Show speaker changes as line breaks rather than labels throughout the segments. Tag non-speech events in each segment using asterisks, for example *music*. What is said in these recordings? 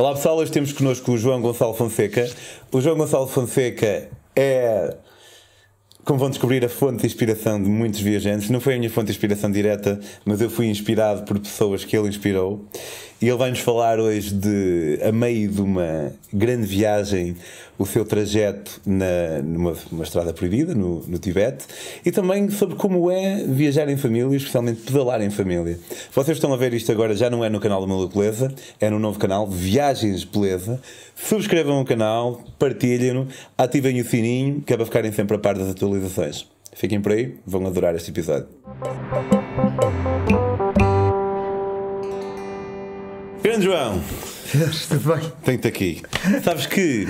Olá pessoal, hoje temos connosco o João Gonçalo Fonseca. O João Gonçalo Fonseca é, como vão descobrir, a fonte de inspiração de muitos viajantes. Não foi a minha fonte de inspiração direta, mas eu fui inspirado por pessoas que ele inspirou. E ele vai nos falar hoje de, a meio de uma grande viagem, o seu trajeto na, numa, numa estrada proibida, no, no Tibete, e também sobre como é viajar em família, especialmente pedalar em família. Vocês estão a ver isto agora, já não é no canal do Maluco Beleza, é no novo canal Viagens Beleza. Subscrevam o canal, partilhem-no, ativem o sininho, que é para ficarem sempre a par das atualizações. Fiquem por aí, vão adorar este episódio. Grande João,
Tudo bem?
tenho-te aqui. Sabes que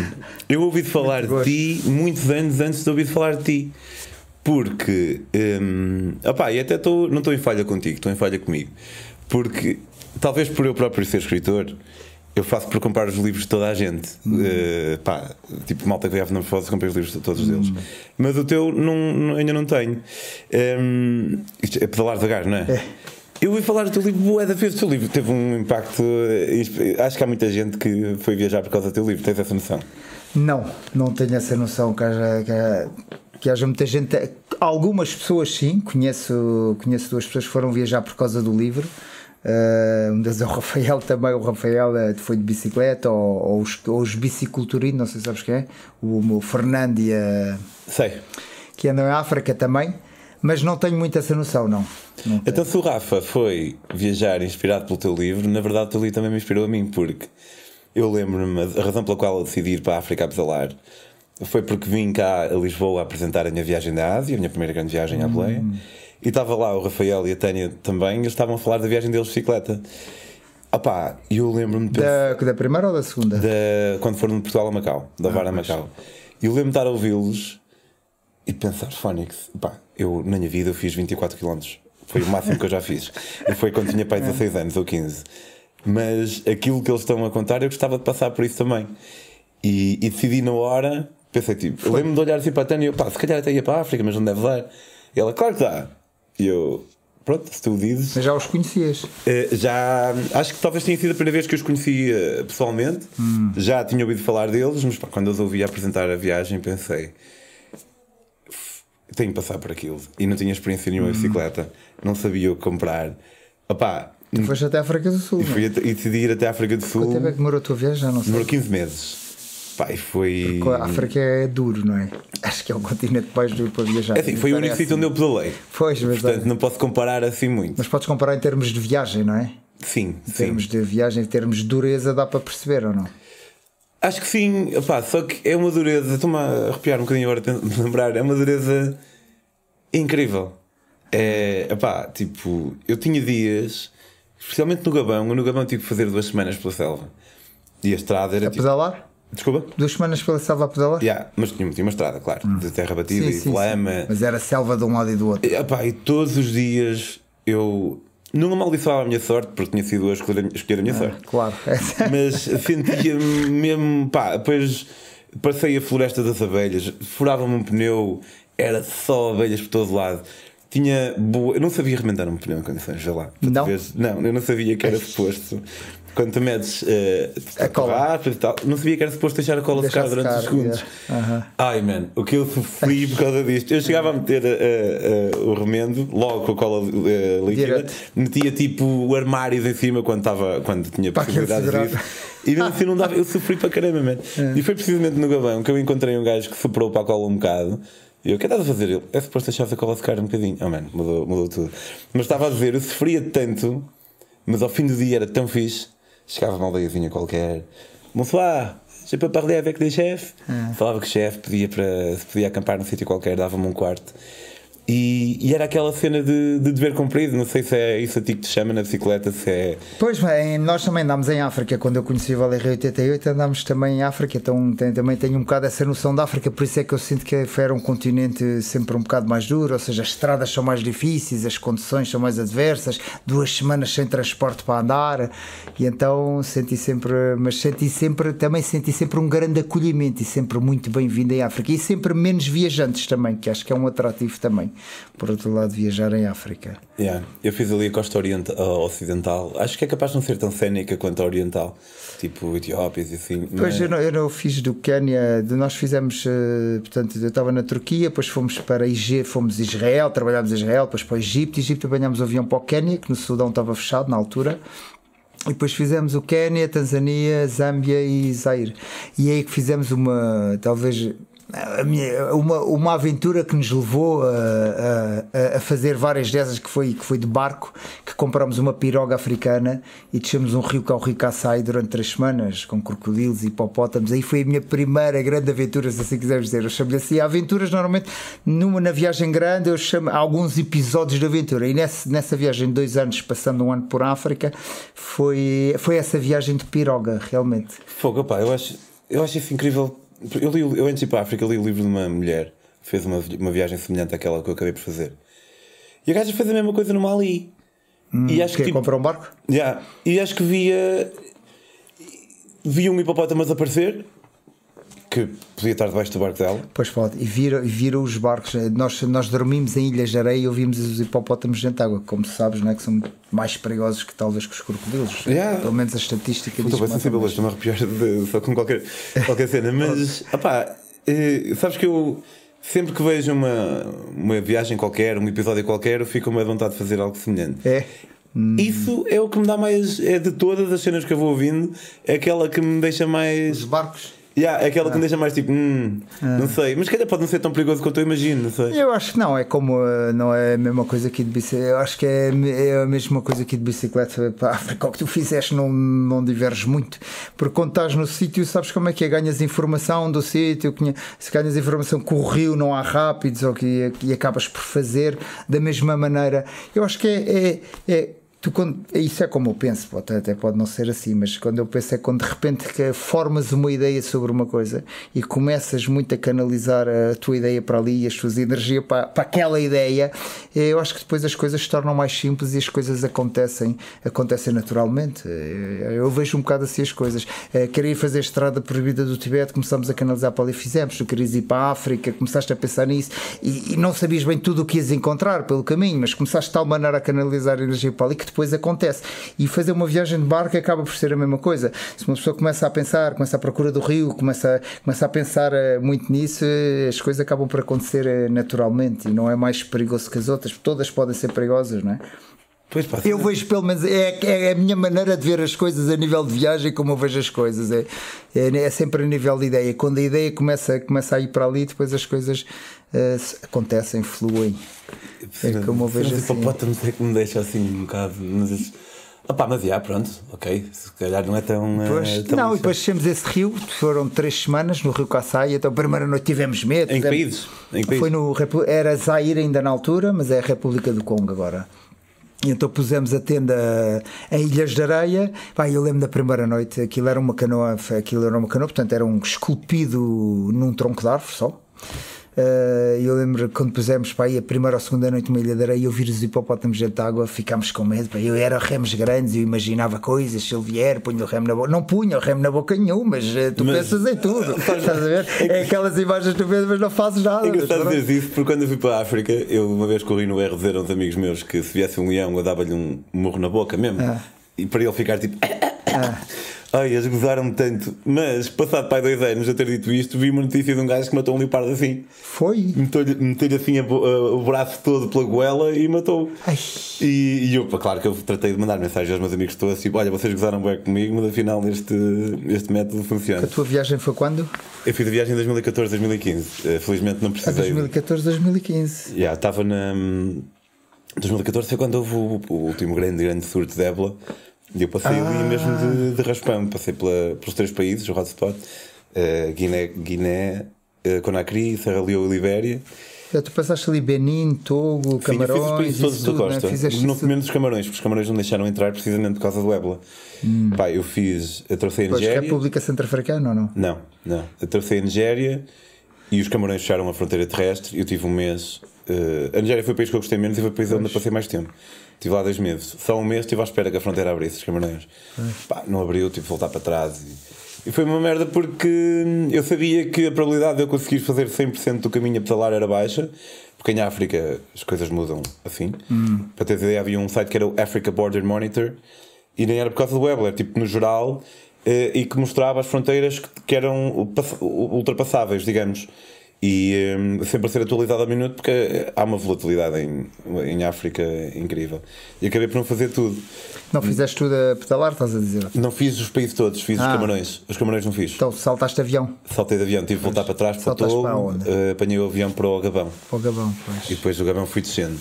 eu ouvi falar de ti muitos anos antes de ouvir falar de ti. Porque, hum, opá, e até estou, não estou em falha contigo, estou em falha comigo. Porque, talvez por eu próprio ser escritor, eu faço por comprar os livros de toda a gente. Eh, pá, tipo, malta que vive na foto, comprei os livros de todos eles. Mas o teu não, não- ainda não tenho. Hum, isto é pedalar devagar, não é? Eu ouvi falar do teu livro, bué da vez. O teu livro teve um impacto. eh, Acho que há muita gente que foi viajar por causa do teu livro, tens essa noção?
Não, não tenho essa noção que haja, que haja, que haja muita gente. Algumas pessoas sim, conheço, conheço duas pessoas que foram viajar por causa do livro. Uh, um deles é o Rafael também. O Rafael eh, foi de bicicleta, ou, ou os, ou os biciculturinos, não sei se sabes quem é. O, o Fernando e a,
Sei.
que andam em África também. Mas não tenho muito essa noção, não.
Então, se o Rafa foi viajar inspirado pelo teu livro, na verdade o teu livro também me inspirou a mim, porque eu lembro-me, a razão pela qual eu decidi ir para a África a pedalar foi porque vim cá a Lisboa a apresentar a minha viagem da Ásia, a minha primeira grande viagem à boleia, e estava lá o Rafael e a Tânia também, eles estavam a falar da viagem deles de bicicleta. Opá, e eu lembro-me
Da, da primeira ou da segunda?
da- quando foram de Portugal a Macau, da Vara a Macau. E eu lembro-me de estar a ouvi-los e pensar, Phonics, pá, eu na minha vida eu fiz 24 km. Foi o máximo que eu já fiz. E foi quando tinha pai *laughs* 16 anos ou 15. Mas aquilo que eles estão a contar, eu gostava de passar por isso também. E, e decidi na hora, pensei tipo, eu lembro-me de olhar assim para a Tânia e eu, pá, se calhar até ia para a África, mas não deve dar. E ela, claro que dá. E eu, pronto, se tu dizes.
Mas já os conhecias.
Eh, já acho que talvez tenha sido a primeira vez que os conheci eh, pessoalmente. Já tinha ouvido falar deles, mas pá, quando os ouvi apresentar a viagem, pensei. "F- Tenho que passar por aquilo. E não tinha experiência nenhuma em bicicleta, não sabia o que comprar. Opá,
Tu foste até a África do Sul.
e,
não é?
fui até- e decidi ir até a África do Sul.
Quanto tempo é que demorou a tua viagem? Já não sei.
Demorou 15 meses. Pá, e foi.
A África é duro, não é? *laughs* Acho que é o continente mais duro para viajar.
É assim, foi o único sítio onde eu pedalei.
Pois, mas,
Portanto, não posso comparar assim muito.
mas podes comparar em termos de viagem, não é?
Sim,
Em
sim.
termos de viagem, em termos de dureza, dá para perceber ou não?
Acho que sim, opá, só que é uma dureza, estou-me a arrepiar um bocadinho agora me *laughs* lembrar, é uma dureza incrível. É, opá, tipo, eu tinha dias, especialmente no Gabão, eu no Gabão tive que fazer duas semanas pela selva. E a estrada era
A
tipo.
pedalar?
Desculpa?
Duas semanas pela selva a pedalar?
Yeah, mas tinha, tinha uma estrada, claro, de terra batida
Sim,
e
sim,
de
sim.
lama.
Mas era selva de um lado e do outro.
E, opá, e todos os dias eu não amaldiçoava a minha sorte, porque tinha sido eu a escolher a, escolher a minha sorte.
Claro. *laughs*
mas sentia-me mesmo, pá, depois passei a floresta das abelhas, furava-me um pneu, era só abelhas por todo lado. Tinha boa. Eu não sabia remendar um pneu em condições, já lá.
Não?
Não, eu não sabia que era *laughs* suposto. Quando tu metes eh,
A cola.
e tal, não sabia que era suposto deixar a cola
Deixar
secar durante os segundos.
yeah. Aham.
Ai, man, o que eu sofri por causa disto. Eu chegava a meter eh, o remendo, logo com a cola líquida,
Direto.
metia tipo armários em cima quando, estava, quando tinha possibilidade disso. E mesmo assim não dava, eu sofri para caramba, man. *laughs*
É.
E foi precisamente no Gabão que eu encontrei um gajo que soprou para a cola um bocado. E eu, o que estás a fazer? Ele, é suposto deixar a cola secar um bocadinho. Oh, man, mudou, mudou tudo. Mas estava a dizer, eu sofria tanto, mas ao fim do dia era tão fixe. Chegava uma aldeiazinha qualquer. Bonsoir, je peux parler avec des chefs? Falava que o chefe pedia para se podia acampar num sítio qualquer, dava-me um quarto. E, e era aquela cena de, de dever cumprido. Não sei se é isso a ti que te chama na bicicleta, se é.
Pois, mas em- nós também andámos em África. Quando eu conheci o Valério 88, andámos também em África. Então tem- também tenho um bocado essa noção da África. Por isso é que eu sinto que era um continente sempre um bocado mais duro. Ou seja, as estradas são mais difíceis, as condições são mais adversas. Duas semanas sem transporte para andar. E então senti sempre, mas senti sempre, também senti sempre um grande acolhimento e sempre muito bem-vindo em África. E sempre menos viajantes também, que acho que é um atrativo também. Por outro lado, viajar em África.
Yeah. Eu fiz ali a costa oriental, ocidental. Acho que é capaz de não ser tão cénica quanto a oriental, tipo Etiópias e assim.
Pois mas... eu, não, eu não fiz do Quénia, nós fizemos, uh, portanto, eu estava na Turquia, depois fomos para Egito, fomos Israel, trabalhámos Israel, depois para o Egito, Egito apanhámos o avião para o Quénia, que no Sudão estava fechado na altura. E depois fizemos o Quénia, Tanzânia, Zâmbia e Zaire. E é aí que fizemos uma, talvez minha, uma, uma aventura que nos levou a, a, a, fazer várias dessas que foi, que foi de barco, que compramos uma piroga africana e descemos um rio que é o Rio Kassai durante três semanas, com crocodilos e hipopótamos. Aí foi a minha primeira grande aventura, se assim quiseres dizer. Eu chamo-lhe assim, aventuras normalmente numa na viagem grande, eu chamo alguns episódios de aventura. E nessa, nessa viagem de dois anos, passando um ano por África, foi, foi essa viagem de piroga, realmente.
Fogo, pá, eu acho, eu acho incrível eu, li, eu antes de ir para a África li o livro de uma mulher que fez uma, uma viagem semelhante àquela que eu acabei por fazer. E a gaja fez a mesma coisa no Mali.
Hum, e acho que. Tipo, comprou um barco?
Yeah, e acho que via. Via um hipopótamo aparecer que podia estar debaixo do barco dela.
Pois pode, e viram vira os barcos. Nós, nós dormimos em ilhas de areia e ouvimos os hipopótamos dentro de água, como sabes, não é? que são mais perigosos que talvez que os crocodilos.
Yeah.
Pelo menos a estatística diz.
Estou bem sensível hoje, estou-me a arrepiar só com qualquer, qualquer cena, *laughs* mas opá, eh, sabes que eu sempre que vejo uma, uma viagem qualquer, um episódio qualquer, eu fico com uma vontade de fazer algo semelhante.
É.
Isso é o que me dá mais. É de todas as cenas que eu vou ouvindo, é aquela que me deixa mais.
Os barcos.
Yeah, é aquela que me deixa mais tipo, hum, não sei, mas calhar pode não ser tão perigoso quanto eu imagino, não sei.
Eu acho que não, é como eh, não é a mesma coisa aqui de bicicleta, eu acho que é, é a mesma coisa aqui de bicicleta para a África, o que tu fizeste não, não diverges muito, porque quando estás no sítio sabes como é que é, ganhas informação do sítio, se ganhas informação que o rio não há rápidos ou que e acabas por fazer da mesma maneira, eu acho que é, é, é tu quando, isso é como eu penso, pode, até pode não ser assim, mas quando eu penso é quando de repente formas uma ideia sobre uma coisa e começas muito a canalizar a tua ideia para ali e as tuas energias para, para aquela ideia, eu acho que depois as coisas se tornam mais simples e as coisas acontecem, acontecem naturalmente. Eu vejo um bocado assim as coisas. Eh, queria fazer a estrada proibida do Tibete, começamos a canalizar para ali, fizemos. Tu querias ir para a África, começaste a pensar nisso e, e não sabias bem tudo o que ias encontrar pelo caminho, mas começaste de tal maneira a canalizar a energia para ali que depois acontece. E fazer uma viagem de barco acaba por ser a mesma coisa. Se uma pessoa começa a pensar, começa a procura do rio, começa, começa a pensar eh, muito nisso, eh, as coisas acabam por acontecer eh, naturalmente e não é mais perigoso que as outras. Todas podem ser perigosas, não é?
Pois
eu vejo pelo menos é, é a minha maneira de ver as coisas a nível de viagem como eu vejo as coisas é, é, é sempre a nível de ideia quando a ideia começa, começa a ir para ali depois as coisas uh, acontecem, fluem
é como eu vejo assim. hipopótamos é que me deixa assim um bocado mas, Opa, mas já, pronto, ok. Se calhar não é tão.
Eh, pois,
tão
não, e depois descemos esse rio, foram três semanas no Rio Kassai, então a primeira noite tivemos medo.
Em que países? Em que
Foi no, era Zaire ainda na altura, mas é a República do Congo agora. E então pusemos a tenda em Ilhas de Areia. Vai, eu lembro da primeira noite, aquilo era uma canoa, aquilo era uma canoa, portanto era um esculpido num tronco de árvore só. Uh, eu lembro quando pusemos para aí a primeira ou segunda noite uma ilha de areia, eu vi os hipopótamos dentro de água, ficámos com medo. Pá. Eu era remos grandes, eu imaginava coisas. Se ele vier, punha o remo na boca. Não punha o remo na boca nenhum, mas uh, tu mas, pensas em tudo. *laughs* Estás a ver? É, aquelas imagens que tu vês, mas não fazes nada.
É engraçado dizer isso, porque quando eu fui para a África, eu uma vez corri no R dizer a uns amigos meus que se viesse um leão, eu dava-lhe um morro na boca mesmo. Ah. E para ele ficar tipo. Ah. *laughs* Ai, eles gozaram tanto. Mas, passado pai dois anos a ter dito isto, vi uma notícia de um gajo que matou um leopardo assim.
Foi?
Meteu-lhe meteu assim a, a, o braço todo pela goela e matou.
Ai.
E, e eu, claro que eu tratei de mandar mensagem aos meus amigos todos assim: olha, vocês gozaram bem comigo, mas afinal este, este método funciona.
A tua viagem foi quando?
Eu fiz a viagem em 2014, 2015. Uh, felizmente não precisei.
A 2014, 2015.
Já, yeah, estava na. 2014 foi quando houve o, o último grande, grande surto de ébola. E eu passei ah. ali mesmo de, de raspão, passei pela, pelos três países, o hotspot, uh, Guiné, Guiné uh, Conakry, Serra Leoa e Libéria.
Já tu passaste ali Benin, Togo, Camarões.
Fiz, fiz todos da né? costa. Né? Não menos os Camarões, porque os Camarões não deixaram entrar precisamente por causa do ébola. Hum. Pá, eu fiz. Atravessei a Nigéria.
República Centro-Africana ou não?
Não, não. Atravessei a Nigéria e os Camarões fecharam a fronteira terrestre. Eu tive um mês. Uh, a Nigéria foi o país que eu gostei menos e foi o país onde eu passei mais tempo. Estive lá dois meses. Só um mês estive à espera que a fronteira abrisse, os camarões. Pá, não abriu, tive de voltar para trás. E foi uma merda porque eu sabia que a probabilidade de eu conseguir fazer 100% do caminho a pedalar era baixa, porque em África as coisas mudam assim.
Hum.
Para teres ideia, havia um site que era o Africa Border Monitor e nem era por causa do web, era tipo no geral eh, e que mostrava as fronteiras que, que eram pass- ultrapassáveis, digamos. E eh, sempre a ser atualizado ao minuto porque há uma volatilidade em, em África incrível. E acabei por não fazer tudo.
Não fizeste tudo a pedalar, estás a dizer?
Não fiz os países todos, fiz os
Ah.
Camarões. Os Camarões não fiz.
Então saltaste avião
Saltei de avião, tive de voltar para trás para o Togo, eh, apanhei o avião para o Gabão.
para o Gabão,
E
pois.
depois do Gabão fui descendo.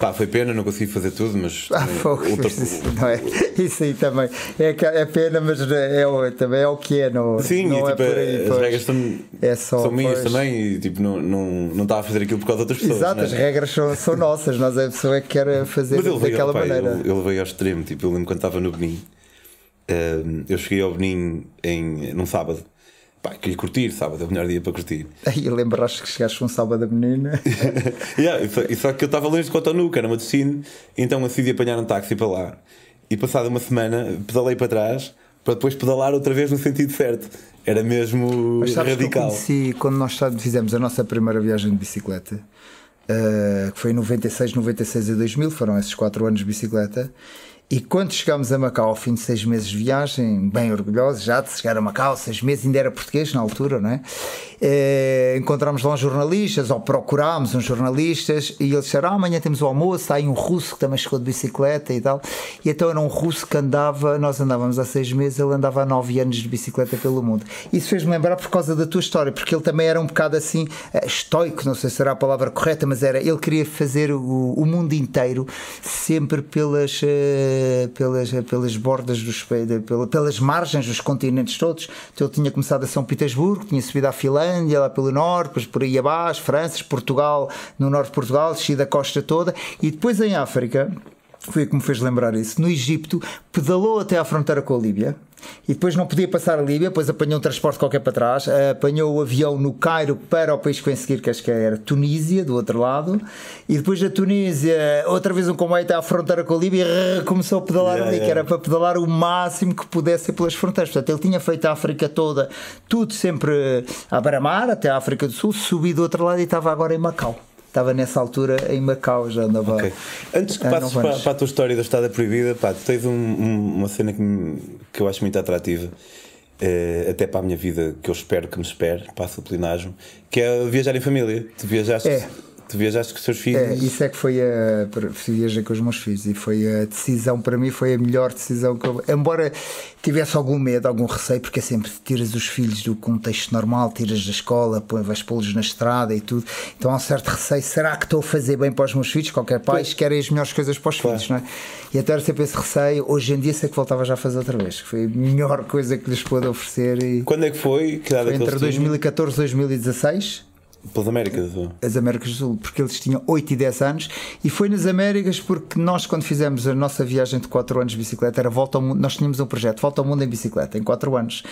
Pá, foi pena, não consegui fazer tudo, mas.
Ah, fogo,
ultra-
isso, não é? *laughs* isso aí também é, é pena, mas é, o- também é o que é, não,
Sim,
não
e
é
tipo,
por aí.
as
pois.
regras são,
É só,
são minhas
pois.
também e tipo, não, não, não estava a fazer aquilo por causa de outras pessoas.
Exato,
né?
as regras são, são nossas, nós é a pessoa que quer fazer
Mas eu levei,
daquela maneira.
Eu, eu levei ao extremo, tipo, eu lembro quando estava no Benin, eh, eu cheguei ao Benin em, num sábado. Pá, queria curtir, sábado é o melhor dia para curtir. *laughs*
Aí lembraste que chegaste um sábado a menina. *laughs*
yeah, e, só, e só que eu estava longe de Cotonou, que era uma destino, então decidi apanhar um táxi para lá. E passada uma semana, pedalei para trás, para depois pedalar outra vez no sentido certo. Era mesmo
Mas sabes que eu
radical.
conheci quando nós fizemos a nossa primeira viagem de bicicleta, eh, que foi em 96, 96 e 2000, foram esses 4 anos de bicicleta. E quando chegámos a Macau, ao fim de seis meses de viagem, bem orgulhosos já de chegar a Macau, seis meses, ainda era português na altura, não é? Eh, encontramos lá uns jornalistas, ou procurámos uns jornalistas, e eles disseram: ah, amanhã temos o almoço, está aí um russo que também chegou de bicicleta e tal. E então era um russo que andava, nós andávamos há seis meses, ele andava há nove anos de bicicleta pelo mundo. Isso fez-me lembrar por causa da tua história, porque ele também era um bocado assim, eh, estoico, não sei se será a palavra correta, mas era, ele queria fazer o, o mundo inteiro sempre pelas, pelas, pelas bordas dos, pela- pelas margens dos continentes todos. Então ele tinha começado a São Petersburgo, tinha subido à Finlândia, lá pelo norte, depois por aí abaixo, França, Portugal, no norte de Portugal, descido a costa toda, e depois em África foi o que me fez lembrar isso. No Egito, pedalou até à fronteira com a Líbia e depois não podia passar a Líbia, depois apanhou um transporte qualquer para trás, eh, apanhou o avião no Cairo para o país que vem seguir, que acho que era Tunísia, do outro lado, e depois da Tunísia, outra vez um comboio até à fronteira com a Líbia e começou a pedalar
Yeah,
ali, que
yeah.
era para pedalar o máximo que pudesse pelas fronteiras. Portanto, ele tinha feito a África toda, tudo sempre a Baramar, até a África do Sul, subido do outro lado e estava agora em Macau. Estava nessa altura em Macau, já andava.
Ok. Antes que passes para, para a tua história da Estada Proibida, pá, tu tens um- um- uma cena que, me- que eu acho muito atrativa, eh, até para a minha vida, que eu espero que me espere, passa o plenagem, que é viajar em família. Tu viajaste,
É.
tu viajaste com os teus filhos.
É, isso é que foi a. Viajei com os meus filhos e foi a decisão, para mim, foi a melhor decisão que eu. Embora tivesse algum medo, algum receio, porque é sempre tiras os filhos do contexto normal, tiras da escola, vais pô-los na estrada e tudo. Então há um certo receio. Será que estou a fazer bem para os meus filhos? Qualquer pai quer as melhores coisas para os
Claro.
filhos, não é? E até era sempre esse receio. Hoje em dia sei que voltava já a fazer outra vez. que Foi a melhor coisa que lhes pude oferecer. E...
Quando é que foi? Que
Foi
é
entre
eles tinham?
2014 e 2016
Pelas Américas. ou?
as Américas do Sul, porque eles tinham 8 e 10 anos, e foi nas Américas porque nós, quando fizemos a nossa viagem de 4 anos de bicicleta, era volta ao mundo, nós tínhamos um projeto, volta ao mundo em bicicleta, em 4 anos.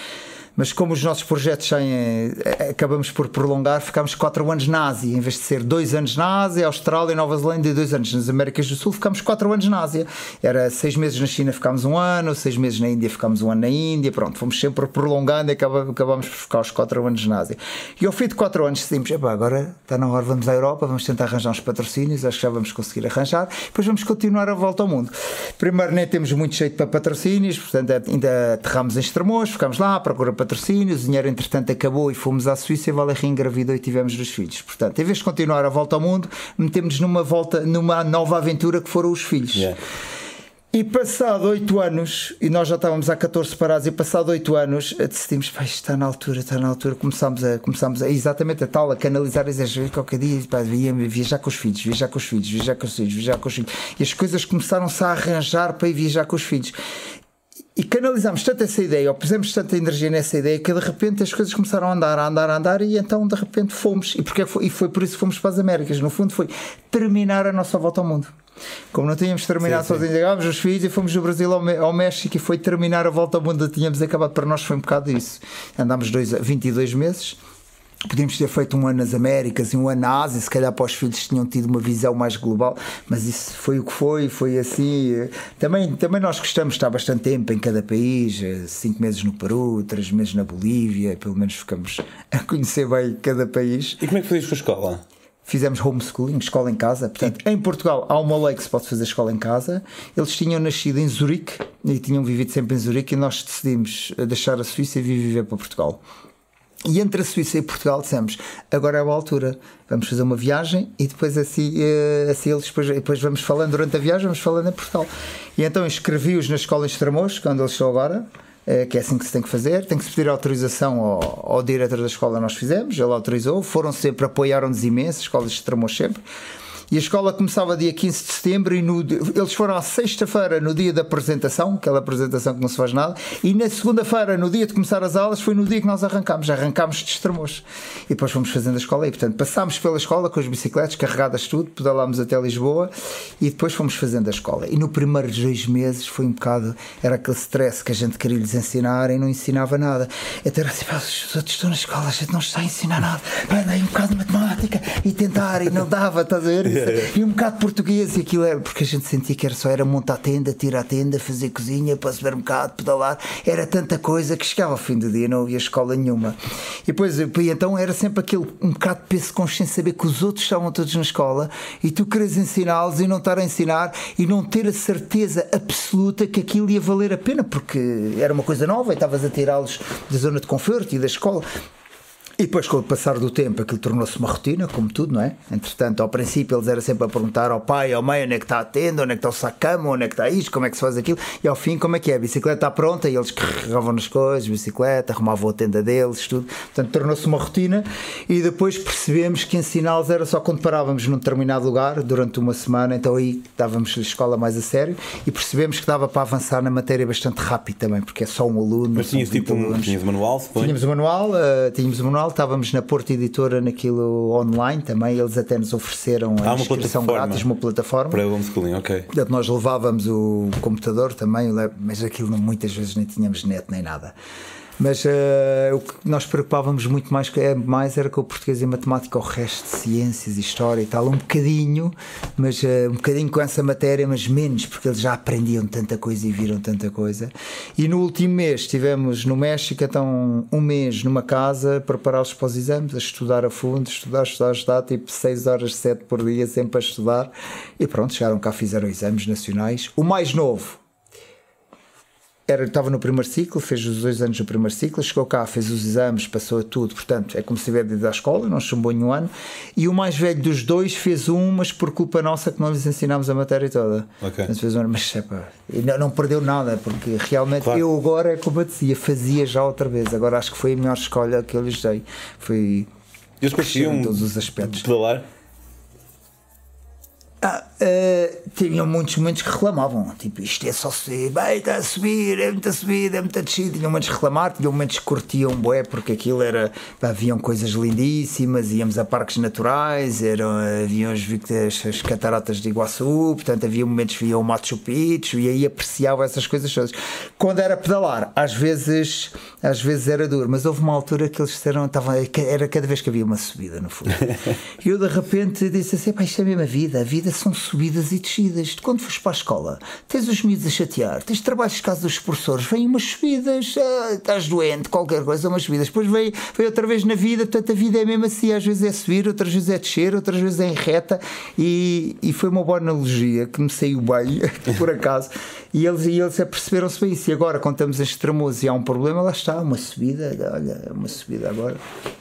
Mas como os nossos projetos saem, eh, acabamos por prolongar, ficámos 4 anos na Ásia, em vez de ser 2 anos na Ásia, Austrália, Nova Zelândia e 2 anos nas Américas do Sul, ficámos 4 anos na Ásia. Era 6 meses na China, ficámos um ano, 6 meses na Índia, ficámos um ano na Índia, pronto, fomos sempre prolongando e acabámos por ficar os 4 anos na Ásia. E ao fim de 4 anos decidimos, "Epá, agora está na hora, vamos à Europa, vamos tentar arranjar uns patrocínios, acho que já vamos conseguir arranjar, depois vamos continuar a volta ao mundo. Primeiro nem temos muito jeito para patrocínios, portanto ainda aterramos em Estremoz, ficámos lá procura de patrocínios, o dinheiro entretanto acabou e fomos à Suíça e Valéria engravidou e tivemos dois filhos. Portanto, em vez de continuar a volta ao mundo, metemos numa volta, numa nova aventura que foram os filhos.
Yeah.
E passado 8 anos, e nós já estávamos há 14 parados, e passado 8 anos decidimos, pá, está na altura, está na altura, começámos a, começámos a exatamente a tal, a canalizar e dizer, qualquer dia, pá, ia viajar com os filhos, viajar com os filhos, viajar com os filhos, viajar com os filhos. E as coisas começaram-se a arranjar para ir viajar com os filhos. E canalizámos tanto essa ideia, ou pusemos tanta energia nessa ideia, que de repente as coisas começaram a andar, a andar, a andar, e então de repente fomos. E, porque foi, e foi por isso que fomos para as Américas. No fundo, foi terminar a nossa volta ao mundo. Como não tínhamos terminado
Sim,
sozinhos, chegámos os filhos e fomos do Brasil ao, ao México e foi terminar a volta ao mundo. Tínhamos acabado, para nós foi um bocado isso. Andámos dois, 22 meses Podíamos ter feito um ano nas Américas e um ano na Ásia, se calhar para os filhos tinham tido uma visão mais global, mas isso foi o que foi, foi assim. Também, também nós gostamos de estar bastante tempo em cada país, cinco meses no Peru, três meses na Bolívia, pelo menos ficamos *laughs* a conhecer bem cada país.
E como é que com a escola?
Fizemos homeschooling, escola em casa. Portanto, em Portugal há uma lei que se pode fazer escola em casa. Eles tinham nascido em Zurique e tinham vivido sempre em Zurique e nós decidimos deixar a Suíça e vir viver para Portugal. E entre a Suíça e Portugal dissemos, agora é a altura, vamos fazer uma viagem e depois assim, eh, assim eles depois, depois vamos falando durante a viagem, vamos falando em Portugal. E então inscrevi-os na escola em Estremoz, onde eles estão agora, eh, que é assim que se tem que fazer. Tem que se pedir autorização ao, ao diretor da escola, nós fizemos, ele autorizou, foram sempre, apoiaram-nos imenso, escolas de Estremoz sempre. E a escola começava dia 15 de setembro e no, eles foram à sexta-feira no dia da apresentação, aquela apresentação que não se faz nada, e na segunda-feira, no dia de começar as aulas, foi no dia que nós arrancámos. Arrancámos de Estremoz. E depois fomos fazendo a escola e, portanto, passámos pela escola com as bicicletas carregadas tudo, pedalámos até Lisboa e depois fomos fazendo a escola. E no primeiro dois meses foi um bocado, era aquele stress que a gente queria lhes ensinar e não ensinava nada. Então era assim, os outros estão na escola, a gente não está a ensinar nada. Aí um bocado de matemática e tentar, e não dava, estás a ver? E *laughs* um bocado português e aquilo era porque a gente sentia que era só era montar a tenda, tirar a tenda, fazer cozinha, para supermercado, pedalar, era tanta coisa que chegava ao fim do dia não havia escola nenhuma. E depois, e então era sempre aquele um bocado de peso de consciência saber que os outros estavam todos na escola e tu queres ensiná-los e não estar a ensinar e não ter a certeza absoluta que aquilo ia valer a pena porque era uma coisa nova e estavas a tirá-los da zona de conforto e da escola. E depois, com o passar do tempo, aquilo tornou-se uma rotina, como tudo, não é? Entretanto, ao princípio, eles eram sempre a perguntar ao pai, ao mãe, onde é que está a tenda, onde é que está o sacama, onde é que está isto, como é que se faz aquilo. E ao fim, como é que é? A bicicleta está pronta e eles carregavam nas coisas, bicicleta, arrumavam a tenda deles, tudo. Portanto, tornou-se uma rotina. E depois percebemos que ensiná-los era só quando parávamos num determinado lugar, durante uma semana. Então aí dávamos a escola mais a sério e percebemos que dava para avançar na matéria bastante rápido também, porque é só um aluno.
Mas tinhas tipo um, tinhas manual,
Tínhamos o manual, uh, tínhamos o manual estávamos na Porta Editora naquilo online também, eles até nos ofereceram a inscrição grátis, uma plataforma.
Para o homeschooling, ok.
Portanto, nós levávamos o computador também, mas aquilo muitas vezes nem tínhamos net nem nada. Mas uh, o que nós preocupávamos muito mais, é, mais era com o português e matemática, o resto de ciências, história e tal, um bocadinho, mas uh, um bocadinho com essa matéria, mas menos, porque eles já aprendiam tanta coisa e viram tanta coisa. E no último mês estivemos no México, então um mês numa casa, preparar-los para os exames, a estudar a fundo, estudar, estudar, estudar, tipo 6 horas, 7 por dia, sempre a estudar. E pronto, chegaram cá, fizeram exames nacionais. O mais novo, era, estava no primeiro ciclo, fez os dois anos do primeiro ciclo, chegou cá, fez os exames, passou a tudo, portanto é como se tivesse ido à escola, não chumbou nenhum ano. E o mais velho dos dois fez um, mas por culpa nossa que não lhes ensinámos a matéria toda.
Okay.
fez um, mas epa, não, não, perdeu nada, porque realmente claro. eu agora, é como eu dizia, fazia já outra vez. Agora acho que foi a melhor escolha que eu lhes dei. Foi.
Eles pareciam
todos os aspectos.
Pedalar?
Ah, uh, tinham muitos momentos que reclamavam, tipo, isto é só subir, bem, está a subir, é muita subida, é muita descida. Tinham momentos que reclamar, tinham momentos que curtiam bué, porque aquilo era, pá, haviam coisas lindíssimas, íamos a parques naturais, eram, haviam as, as cataratas de Iguaçu, portanto havia momentos que iam o Machu Picchu e aí apreciavam essas coisas todas. Quando era pedalar, às vezes, às vezes era duro, mas houve uma altura que eles disseram, estava, era cada vez que havia uma subida no fundo. *laughs* e eu de repente disse assim, pá, isto é a mesma vida, a vida são subidas e descidas. De quando fores para a escola, tens os miúdos a chatear, tens trabalhos de casa dos professores, vêm umas subidas, ah, estás doente, qualquer coisa, umas subidas. Depois vem, vem outra vez na vida, portanto a vida é mesmo assim, às vezes é subir, outras vezes é descer, outras vezes é em reta. E, e foi uma boa analogia que me saiu bem, *laughs* por acaso. E eles, e eles aperceberam-se bem isso. E agora, quando estamos em extremoso e há um problema, lá está, uma subida, olha, uma subida agora.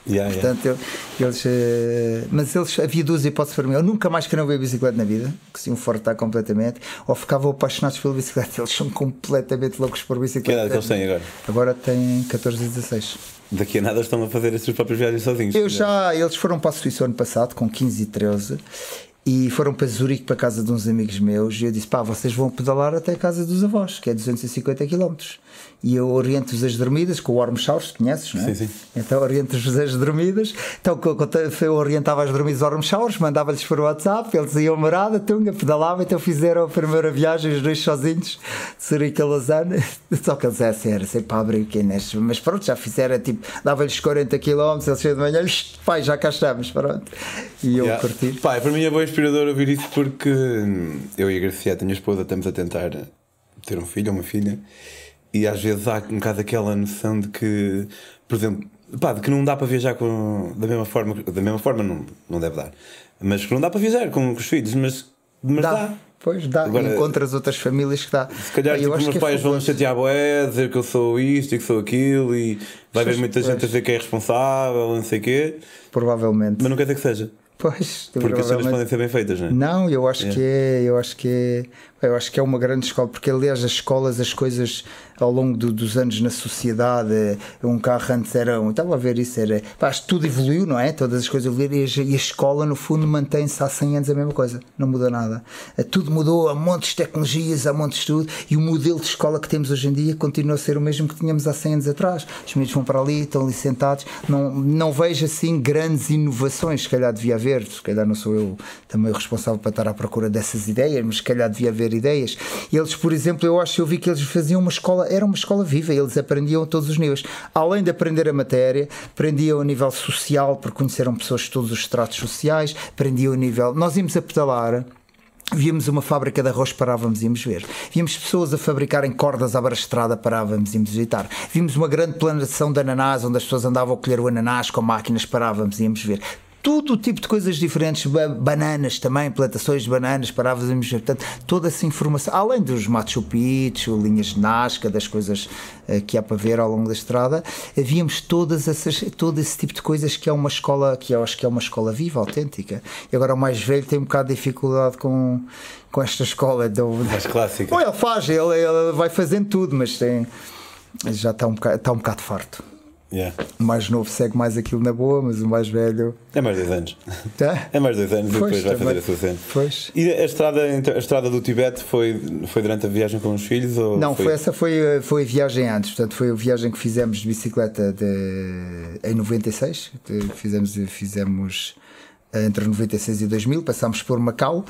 Yeah,
Portanto,
yeah.
eles, uh, mas eles havia duas hipóteses para mim. Eu nunca mais queriam ver bicicleta na vida, que se iam fartar completamente, ou ficavam apaixonados pela bicicleta. Eles são completamente loucos por bicicleta.
Que idade eles têm agora?
Agora têm 14 e 16.
Daqui a nada estão a fazer as suas próprias viagens sozinhos.
Eu já, eles foram para a Suíça ano passado com 15 e 13 e foram para Zurique, para a casa de uns amigos meus, e eu disse: pá, vocês vão pedalar até a casa dos avós, que é 250 km. E eu oriento-vos as dormidas, com o Ormschaus, conheces, não é?
Sim, sim.
Então oriento-vos as dormidas. Então eu orientava as dormidas ao Ormschaus, mandava-lhes por WhatsApp, eles iam morada, tunga, pedalavam, então fizeram a primeira viagem, os dois sozinhos, de Zurique a Lausanne. *laughs* Só que eles é sério, sempre para abrir aqui neste. Mas pronto, já fizeram, tipo, dava-lhes 40 km, eles cheios de manhã, pai, já cá estamos, pronto. E eu
Yeah.
curti.
Pá, para mim é bom inspirador ouvir isso porque hum, eu e a Gracieta, a minha esposa, estamos a tentar ter um filho ou uma filha e às vezes há um bocado aquela noção de que, por exemplo, pá, de que não dá para viajar com, da mesma forma, da mesma forma não, não deve dar, mas que não dá para viajar com, com os filhos, mas, mas dá.
Dá. Pois dá,
Agora-
encontras outras famílias que dá.
Se calhar
Pá, eu
tipo, meus
que é
pais vão me chatear bué, dizer que eu sou isto e que sou aquilo e vai haver
Pois,
muita gente a
pois.
dizer que é responsável, não sei o quê,
Provavelmente.
mas não quer dizer que seja,
Pois,
porque as cenas
provavelmente.
podem ser bem feitas, não é?
Não, eu acho
Yeah.
que é, eu acho que é, eu acho que é uma grande escola, porque aliás as escolas, as coisas ao longo do- dos anos na sociedade, eh, um carro antes era, um- estava a ver isso, era, pá, tudo evoluiu, não é? Todas as coisas evoluíram e a, e a escola no fundo mantém-se há 100 anos a mesma coisa, não muda nada. Eh, Tudo mudou, há montes de tecnologias, há montes de tudo, e o modelo de escola que temos hoje em dia continua a ser o mesmo que tínhamos há 100 anos atrás. Os meninos vão para ali, estão ali sentados, não, não vejo assim grandes inovações, se calhar devia haver, se calhar não sou eu também o responsável para estar à procura dessas ideias, mas se calhar devia haver ideias. Eles, por exemplo, eu acho, eu vi que eles faziam uma escola, era uma escola viva, eles aprendiam a todos os níveis. Além de aprender a matéria, aprendiam a nível social, porque conheceram pessoas de todos os estratos sociais, aprendiam a nível. Nós íamos a pedalar. Víamos uma fábrica de arroz, parávamos e íamos ver. Víamos pessoas a fabricarem cordas à estrada, parávamos e íamos visitar. Vimos uma grande plantação de ananás, onde as pessoas andavam a colher o ananás com máquinas, parávamos e íamos ver. Tudo o tipo de coisas diferentes, ba- bananas também, plantações de bananas, parávamos. Portanto, toda essa informação, além dos Machu Picchu, linhas de Nazca, das coisas eh, que há para ver ao longo da estrada, havíamos todas essas, todo esse tipo de coisas que é uma escola, que eu acho que é uma escola viva, autêntica. E agora o mais velho tem um bocado de dificuldade com, com esta escola. Do,
Mais clássica.
Bom, ele faz, ele, ele vai fazendo tudo, mas tem, já está um, bocado, está um bocado farto.
Yeah.
O mais novo segue mais aquilo na boa, mas o mais velho.
É mais dois anos.
Tá?
É mais dois anos e
Pois,
depois vai
também.
fazer a sua cena.
Pois.
E a estrada, então, a estrada do Tibete foi, foi durante a viagem com os filhos? Ou
Não, foi, essa foi, foi a viagem antes, portanto foi a viagem que fizemos de bicicleta de, em 96, de- fizemos, fizemos entre 96 e 2000, passámos por Macau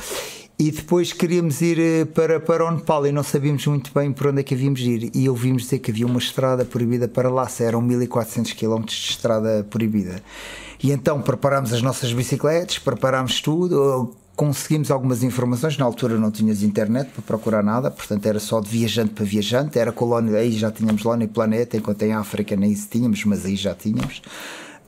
e depois queríamos ir eh, para, para o Nepal e não sabíamos muito bem por onde é que havíamos de ir e ouvimos dizer que havia uma estrada proibida para lá, eram 1400 km de estrada proibida. E então preparámos as nossas bicicletas, preparámos tudo, conseguimos algumas informações. Na altura não tinhas internet para procurar nada, portanto era só de viajante para viajante. Era colónia, aí já tínhamos lá no planeta, enquanto em África nem isso tínhamos, mas aí já tínhamos.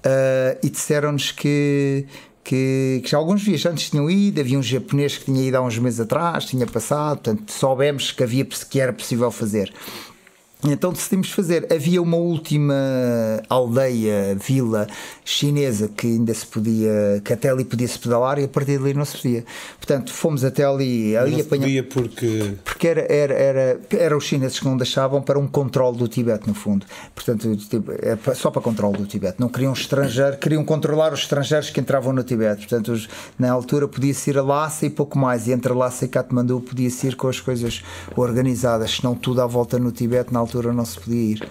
Ah, e disseram-nos que, que, que já alguns viajantes tinham ido. Havia um japonês que tinha ido há uns meses atrás, tinha passado, portanto soubemos que, havia, que era possível fazer. Então decidimos fazer. Havia uma última aldeia, vila chinesa que ainda se podia, que até ali podia-se pedalar e a partir dali não se podia. Portanto, fomos até ali, ali
não se podia porque.
Porque era, era, era, era os chineses que não deixavam para um controle do Tibete, no fundo. Portanto, tipo, é só para controle do Tibete. Não queriam estrangeiro, queriam controlar os estrangeiros que entravam no Tibete. Portanto, os- na altura podia-se ir a Lhasa e pouco mais. E entre Lhasa e Katmandu podia-se ir com as coisas organizadas. Senão tudo à volta no Tibete, na altura não se podia ir.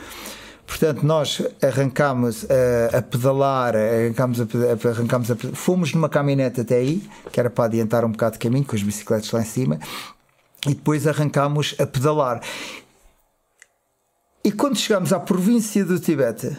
Portanto, nós arrancámos a, a pedalar, arrancámos a, arrancámos a, fomos numa caminhonete até aí, que era para adiantar um bocado de caminho, com as bicicletas lá em cima, e depois arrancámos a pedalar. E quando chegámos à província do Tibete,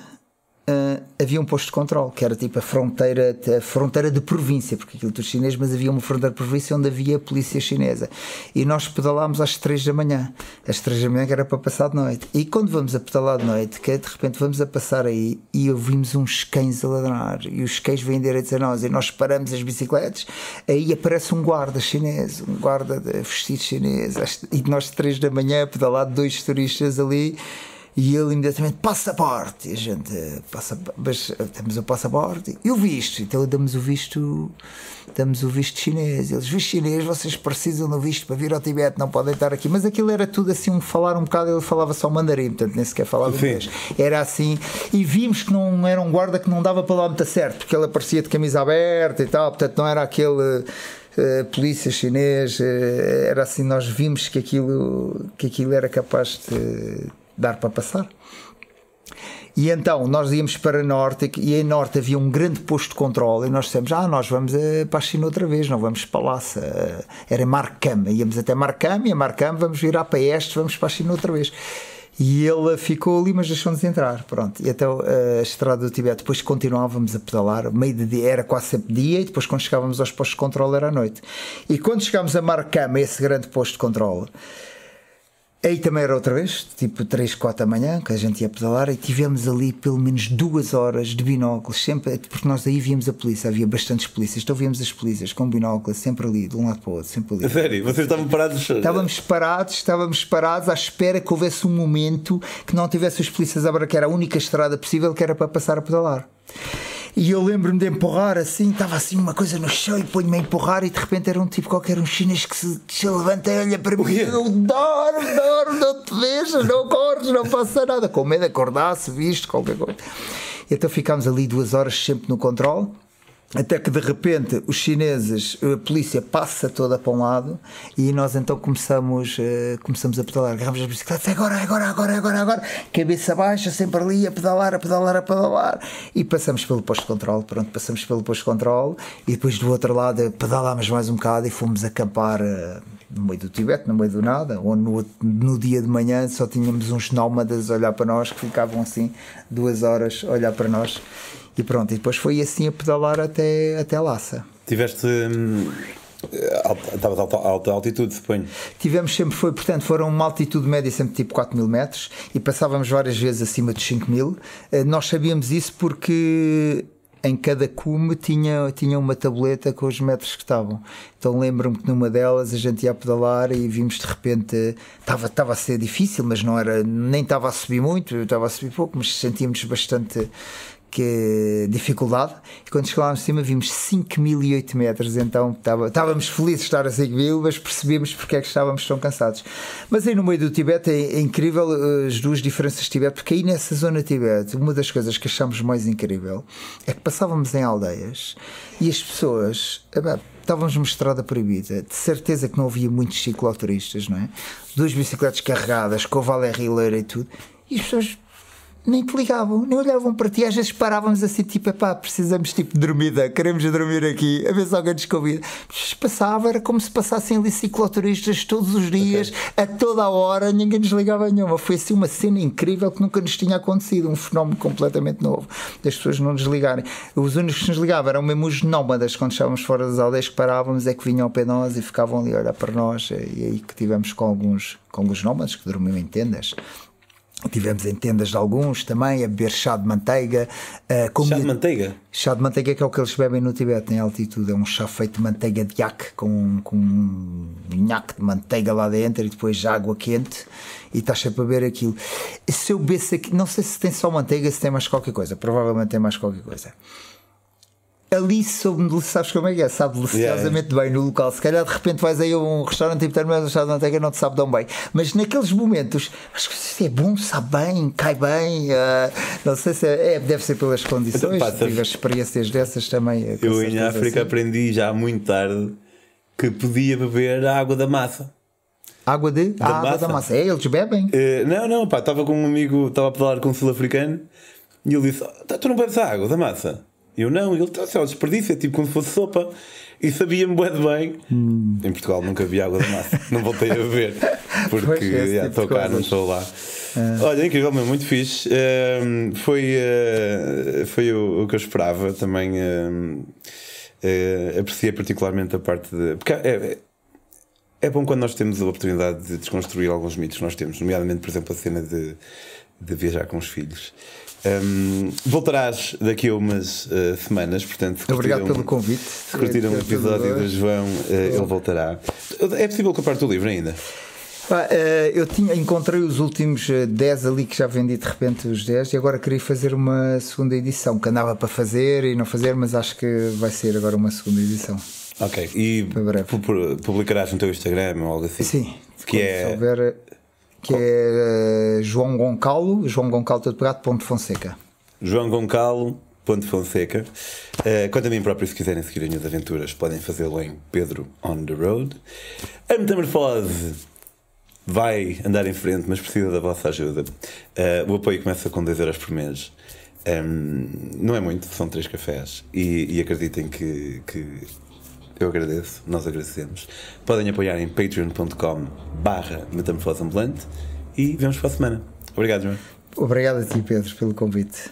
havia um posto de controle, que era tipo a fronteira, a fronteira de província, porque aquilo tudo chinês, mas havia uma fronteira de província onde havia a polícia chinesa. E nós pedalámos às 3 da manhã, às 3 da manhã que era para passar de noite. E quando vamos a pedalar de noite, que de repente vamos a passar aí e ouvimos uns cães a ladrar, e os cães vêm direitos a nós, e nós paramos as bicicletas, aí aparece um guarda chinês, um guarda vestido chinês, e nós 3 da manhã a pedalar dois turistas ali. E ele imediatamente passaporte. E a gente passa, mas eh, temos o passaporte e o visto. Então damos o visto, damos o visto chinês. Eles, visto chinês, vocês precisam do visto para vir ao Tibete, não podem estar aqui. Mas aquilo era tudo assim, um falar um bocado. Ele falava só mandarim, portanto nem sequer falava
Sim.
inglês. Era assim. E vimos que não era um guarda que não dava para lá muito certo, porque ele aparecia de camisa aberta e tal, portanto não era aquele. uh, polícia chinês, uh, era assim, nós vimos que aquilo, que aquilo era capaz de dar para passar. E então nós íamos para Norte e em Norte havia um grande posto de controle e nós dissemos: Ah, nós vamos uh, para a China outra vez, não vamos para lá. Uh, era Marcam, íamos até Marcam e a Marcam vamos virar para este, vamos para a China outra vez. E ele ficou ali, mas deixou-nos entrar. Pronto. E então a estrada do Tibete, depois continuávamos a pedalar, meio de dia, era quase sempre dia, e depois quando chegávamos aos postos de controle era à noite. E quando chegámos a Marcama, esse grande posto de controle, Aí também era outra vez, tipo 3, 4 da manhã, que a gente ia pedalar e tivemos ali pelo menos duas horas de binóculos, sempre, porque nós aí víamos a polícia, havia bastantes polícias, então víamos as polícias com binóculos, sempre ali, de um lado para o outro, sempre ali.
Sério? Vocês estavam parados?
Estávamos parados, estávamos parados à espera que houvesse um momento que não tivesse os polícias a que era a única estrada possível que era para passar a pedalar. E eu lembro-me de empurrar assim, estava assim uma coisa no chão e ponho-me a empurrar e de repente era um tipo qualquer, um chinês que se, se levanta e olha para mim e eu dorme, dorme, não te vejas, não corres, não passa nada, com medo de acordar, se viste, qualquer coisa. E então ficámos ali duas horas sempre no controle até que de repente os chineses, a polícia passa toda para um lado e nós então começamos, uh, começamos a pedalar. Agarramos as bicicletas, agora, agora, agora, agora, agora, cabeça baixa, sempre ali a pedalar, a pedalar, a pedalar. E passamos pelo posto de controle, pronto, passamos pelo posto de controle e depois do outro lado pedalámos mais um bocado e fomos acampar. Uh, no meio do Tibete, no meio do nada, ou no, no dia de manhã só tínhamos uns nómadas a olhar para nós que ficavam assim duas horas a olhar para nós e pronto, e depois foi assim a pedalar até, até Lhasa.
Tiveste. Hum... Estavas a alta, alta altitude, suponho.
Tivemos sempre, foi, portanto, foram uma altitude média sempre tipo 4 mil metros e passávamos várias vezes acima dos 5 mil. Eh, nós sabíamos isso porque em cada cume tinha, tinha uma tableta com os metros que estavam. Então lembro-me que numa delas a gente ia a pedalar e vimos de repente estava, estava a ser difícil, mas não era, nem estava a subir muito, estava a subir pouco, mas sentíamos bastante que dificuldade. E quando chegámos acima vimos 5.008 metros então estávamos felizes de estar a 5.000 mas percebemos porque é que estávamos tão cansados. Mas aí no meio do Tibete é, é, incrível eh, as duas diferenças de Tibete porque aí nessa zona Tibete uma das coisas que achamos mais incrível é que passávamos em aldeias e as pessoas estávamos numa estrada proibida. De certeza que não havia muitos cicloturistas não é? duas bicicletas carregadas com o Valer e tudo. E as pessoas nem te ligavam, nem olhavam para ti. Às vezes parávamos assim, tipo, pá, precisamos tipo de dormida, queremos dormir aqui, a ver se alguém nos convida. Mas passava, era como se passassem ali cicloturistas todos os dias, okay. a toda a hora, ninguém nos ligava nenhuma. Foi assim uma cena incrível que nunca nos tinha acontecido, um fenómeno completamente novo, das pessoas não nos ligarem. Os únicos que nos ligavam eram mesmo os nómadas, quando estávamos fora das aldeias que parávamos, é que vinham ao pé de nós e ficavam ali a olhar para nós. E aí que tivemos com alguns, com alguns nómadas que dormiam em tendas Tivemos em tendas de alguns também a beber chá de manteiga.
Uh, chá de manteiga?
Chá de manteiga que é o que eles bebem no Tibete, em altitude. É um chá feito de manteiga de yak, com, com um nhaque de manteiga lá dentro e depois água quente. E estás sempre a beber aquilo. Se eu bebesse aqui, não sei se tem só manteiga, se tem mais qualquer coisa. Provavelmente tem mais qualquer coisa ali soube-me, sabes como é que é? Sabe deliciosamente yeah. bem no local. Se calhar de repente vais aí a um restaurante e terminas a chá de manteiga não te sabe tão bem. Mas naqueles momentos, acho que é bom, sabe bem, cai bem. Uh, não sei se é, é, deve ser pelas condições. Então, pá, tive experiências dessas também.
Eu em África assim. aprendi já muito tarde que podia beber a água da massa.
Água de? Da água massa. da massa. É, eles bebem? Uh,
não, não, pá, estava com um amigo, estava a falar com um sul-africano e ele disse: oh, Tu não bebes a água da massa? Eu não, ele está a desperdício, é tipo como se fosse sopa. E sabia-me bem bem. Hum. Em Portugal nunca vi água de massa, *laughs* não voltei a ver, porque estou tipo cá, não estou lá. É. Olha, incrível, meu, muito fixe. Uh, foi uh, foi o, o, que eu esperava também. Uh, apreciei particularmente a parte de. Porque é, é, é bom quando nós temos a oportunidade de desconstruir alguns mitos que nós temos, nomeadamente, por exemplo, a cena de, de viajar com os filhos. Um, voltarás daqui a umas uh, semanas, portanto.
Obrigado pelo convite.
Se curtiram o episódio do João, uh, ele voltará. É possível comprar o livro ainda?
Ah, eu tinha, encontrei os últimos 10 ali que já vendi de repente os 10 e agora queria fazer uma segunda edição que andava para fazer e não fazer, mas acho que vai ser agora uma segunda edição.
Ok, e publicarás no teu Instagram ou algo assim?
Sim,
que é.
Souber, que é uh, João Goncalo, João Goncalo todo pegado, ponto Fonseca.
João Goncalo, pedro.fonseca. Uh, quanto a mim próprio, se quiserem seguir as minhas aventuras, podem fazê-lo em Pedro on the Road. A metamorfose vai andar em frente, mas precisa da vossa ajuda. Uh, o apoio começa com 2 euros por mês. Um, não é muito, são 3 cafés. E, e acreditem que, que eu agradeço, nós agradecemos. Podem apoiar em patreon.com barra metamorfose ambulante e vemos para a semana. Obrigado, João.
Obrigado a ti, Pedro, pelo convite.